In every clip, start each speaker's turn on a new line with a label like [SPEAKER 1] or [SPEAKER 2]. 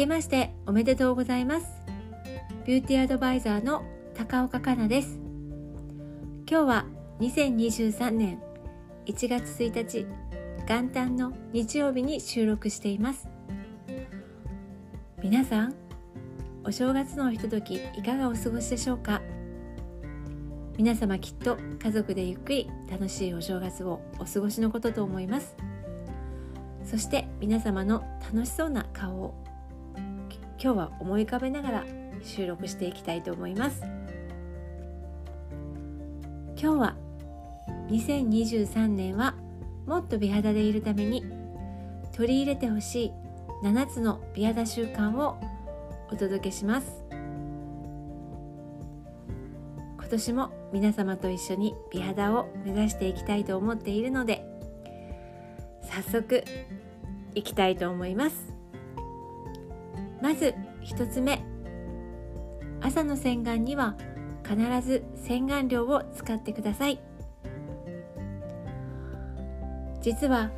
[SPEAKER 1] けましておめでとうございます。ビューティーアドバイザーの高岡香奈です。今日は2023年1月1日元旦の日曜日に収録しています。皆さんお正月のひとときいかがお過ごしでしょうか？皆様きっと家族でゆっくり楽しいお正月をお過ごしのことと思います。そして皆様の楽しそうな顔を今日は思い浮かべながら収録していきたいと思います。今日は2023年はもっと美肌でいるために取り入れてほしい7つの美肌習慣をお届けします。今年も皆様と一緒に美肌を目指していきたいと思っているので早速いきたいと思います。まず1つ目。朝の洗顔には必ず洗顔料を使ってください。実は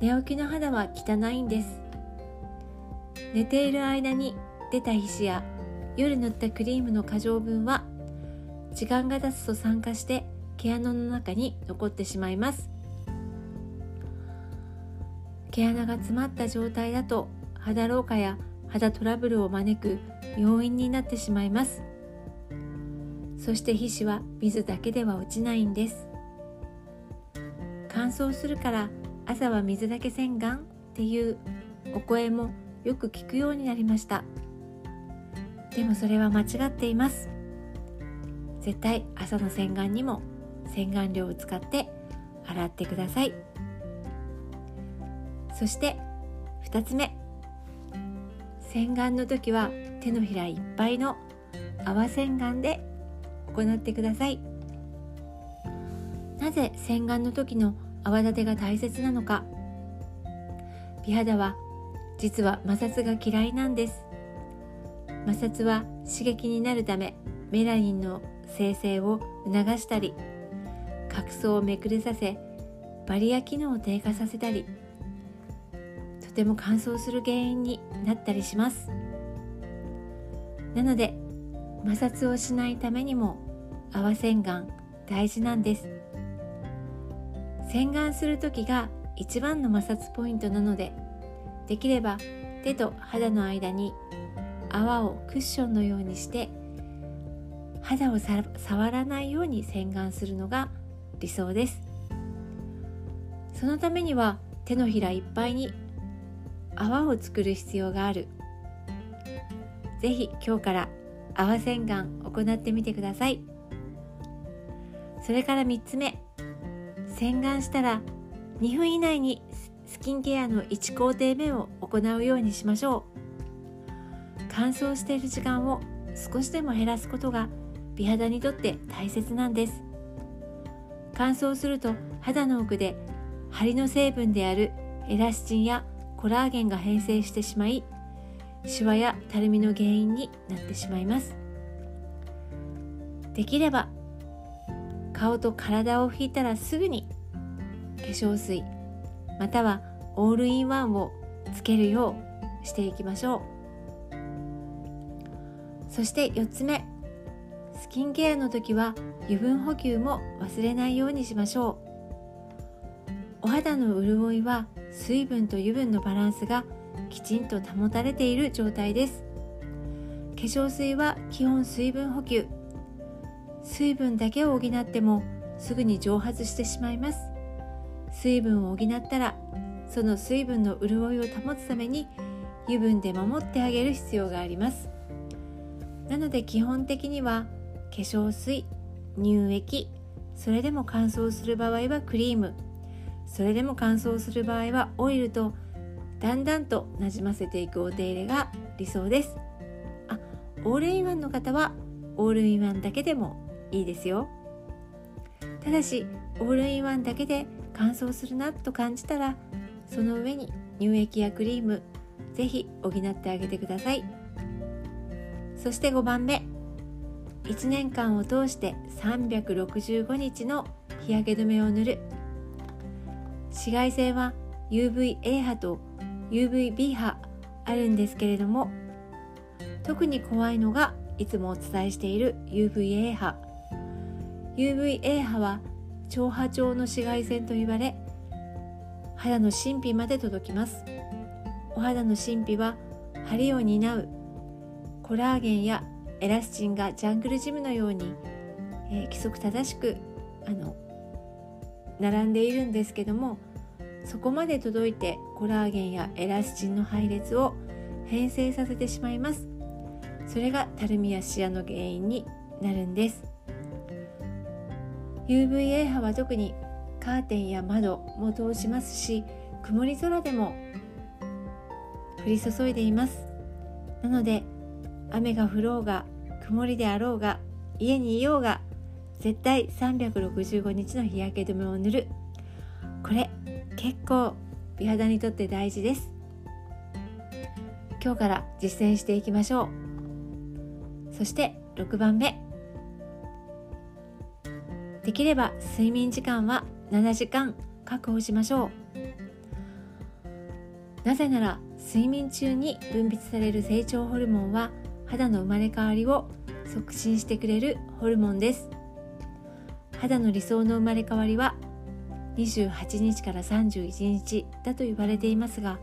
[SPEAKER 1] 寝起きの肌は汚いんです。寝ている間に出た皮脂や夜塗ったクリームの過剰分は時間が経つと酸化して毛穴の中に残ってしまいます。毛穴が詰まった状態だと肌老化や肌トラブルを招く要因になってしまいます。そして皮脂は水だけでは落ちないんです。乾燥するから朝は水だけ洗顔っていうお声もよく聞くようになりました。でもそれは間違っています。絶対朝の洗顔にも洗顔料を使って洗ってください。そして2つ目。洗顔の時は手のひらいっぱいの泡洗顔で行ってください。なぜ洗顔の時の泡立てが大切なのか。美肌は実は摩擦が嫌いなんです。摩擦は刺激になるためメラニンの生成を促したり角層をめくれさせバリア機能を低下させたり。ても乾燥する原因になったりします。なので摩擦をしないためにも泡洗顔大事なんです。洗顔する時が一番の摩擦ポイントなのでできれば手と肌の間に泡をクッションのようにして肌を触らないように洗顔するのが理想です。そのためには手のひらいっぱいに泡を作る必要がある。是非今日から泡洗顔行ってみてください。それから3つ目。洗顔したら2分以内にスキンケアの1工程目を行うようにしましょう。乾燥している時間を少しでも減らすことが美肌にとって大切なんです。乾燥すると肌の奥で張りの成分であるエラスチンやコラーゲンが変性してしまいシワやたるみの原因になってしまいます。できれば顔と体を拭いたらすぐに化粧水またはオールインワンをつけるようしていきましょう。そして4つ目スキンケアの時は油分補給も忘れないようにしましょう。お肌の潤いは水分と油分のバランスがきちんと保たれている状態です。化粧水は基本水分補給。水分だけを補ってもすぐに蒸発してしまいます。水分を補ったらその水分の潤いを保つために油分で守ってあげる必要があります。なので基本的には化粧水乳液それでも乾燥する場合はクリーム。それでも乾燥する場合はオイルとだんだんとなじませていくお手入れが理想です。あオールインワンの方はオールインワンだけでもいいですよ。ただしオールインワンだけで乾燥するなと感じたらその上に乳液やクリームぜひ補ってあげてください。そして5番目。1年間を通して365日の日焼け止めを塗る紫外線は UVA 波と UVB 波あるんですけれども特に怖いのがいつもお伝えしている UVA 波。UVA 波は超波長の紫外線と言われ肌の神秘まで届きます。お肌の神秘は張りを担うコラーゲンやエラスチンがジャングルジムのように、えー、規則正しくあの並んでいるんですけどもそこまで届いてコラーゲンやエラスチンの配列を変性させてしまいます。それがたるみやシワの原因になるんです。UVA 波は特にカーテンや窓も通しますし曇り空でも降り注いでいます。なので雨が降ろうが曇りであろうが家にいようが絶対365日の日焼け止めを塗る。これ結構美肌にとって大事です。今日から実践していきましょう。そして6番目。できれば睡眠時間は7時間確保しましょう。なぜなら睡眠中に分泌される成長ホルモンは肌の生まれ変わりを促進してくれるホルモンです。肌の理想の生まれ変わりは28日から31日だと言われていますが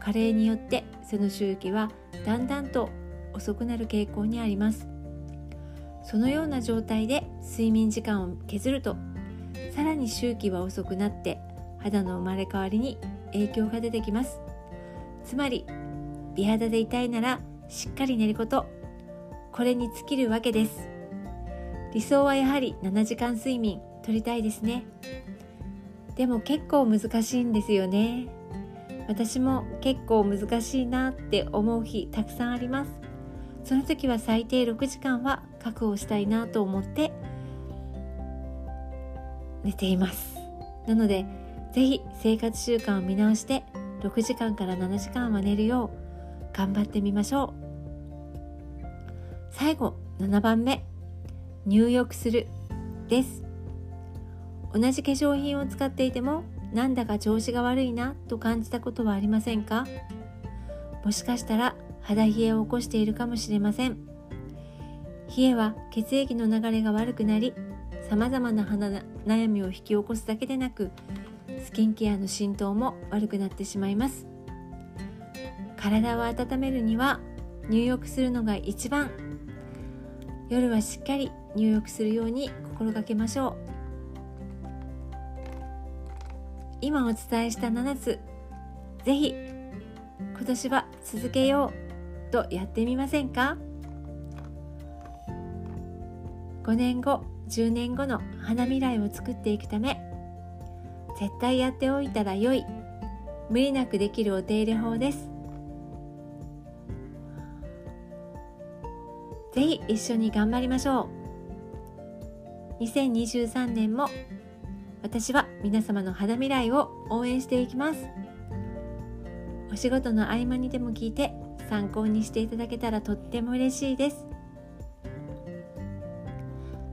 [SPEAKER 1] 加齢によってその周期はだんだんと遅くなる傾向にあります。そのような状態で睡眠時間を削るとさらに周期は遅くなって肌の生まれ変わりに影響が出てきます。つまり美肌でいたいならしっかり寝ることこれに尽きるわけです。理想はやはり7時間睡眠とりたいですね。でも結構難しいんですよね。私も結構難しいなって思う日たくさんあります。その時は最低6時間は確保したいなと思って寝ています。なので是非生活習慣を見直して6時間から7時間は寝るよう頑張ってみましょう。最後7番目。入浴する。です。同じ化粧品を使っていてもなんだか調子が悪いなと感じたことはありませんか？もしかしたら肌冷えを起こしているかもしれません。冷えは血液の流れが悪くなりさまざまな肌悩みを引き起こすだけでなくスキンケアの浸透も悪くなってしまいます。体を温めるには入浴するのが一番。夜はしっかり入浴するように心がけましょう。今お伝えした7つ。ぜひ今年は続けようとやってみませんか？5年後10年後の花未来を作っていくため絶対やっておいたら良い無理なくできるお手入れ法です。ぜひ一緒に頑張りましょう。2023年も私は皆様の肌未来を応援していきます。お仕事の合間にでも聞いて参考にしていただけたらとっても嬉しいです。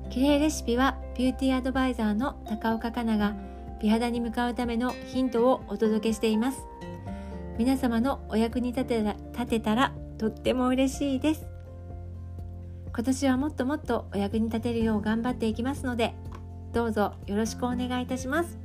[SPEAKER 1] 綺麗レシピはビューティーアドバイザーの高岡香奈が美肌に向かうためのヒントをお届けしています。皆様のお役に立てた立てたらとっても嬉しいです。今年はもっともっとお役に立てるよう頑張っていきますのでどうぞよろしくお願いいたします。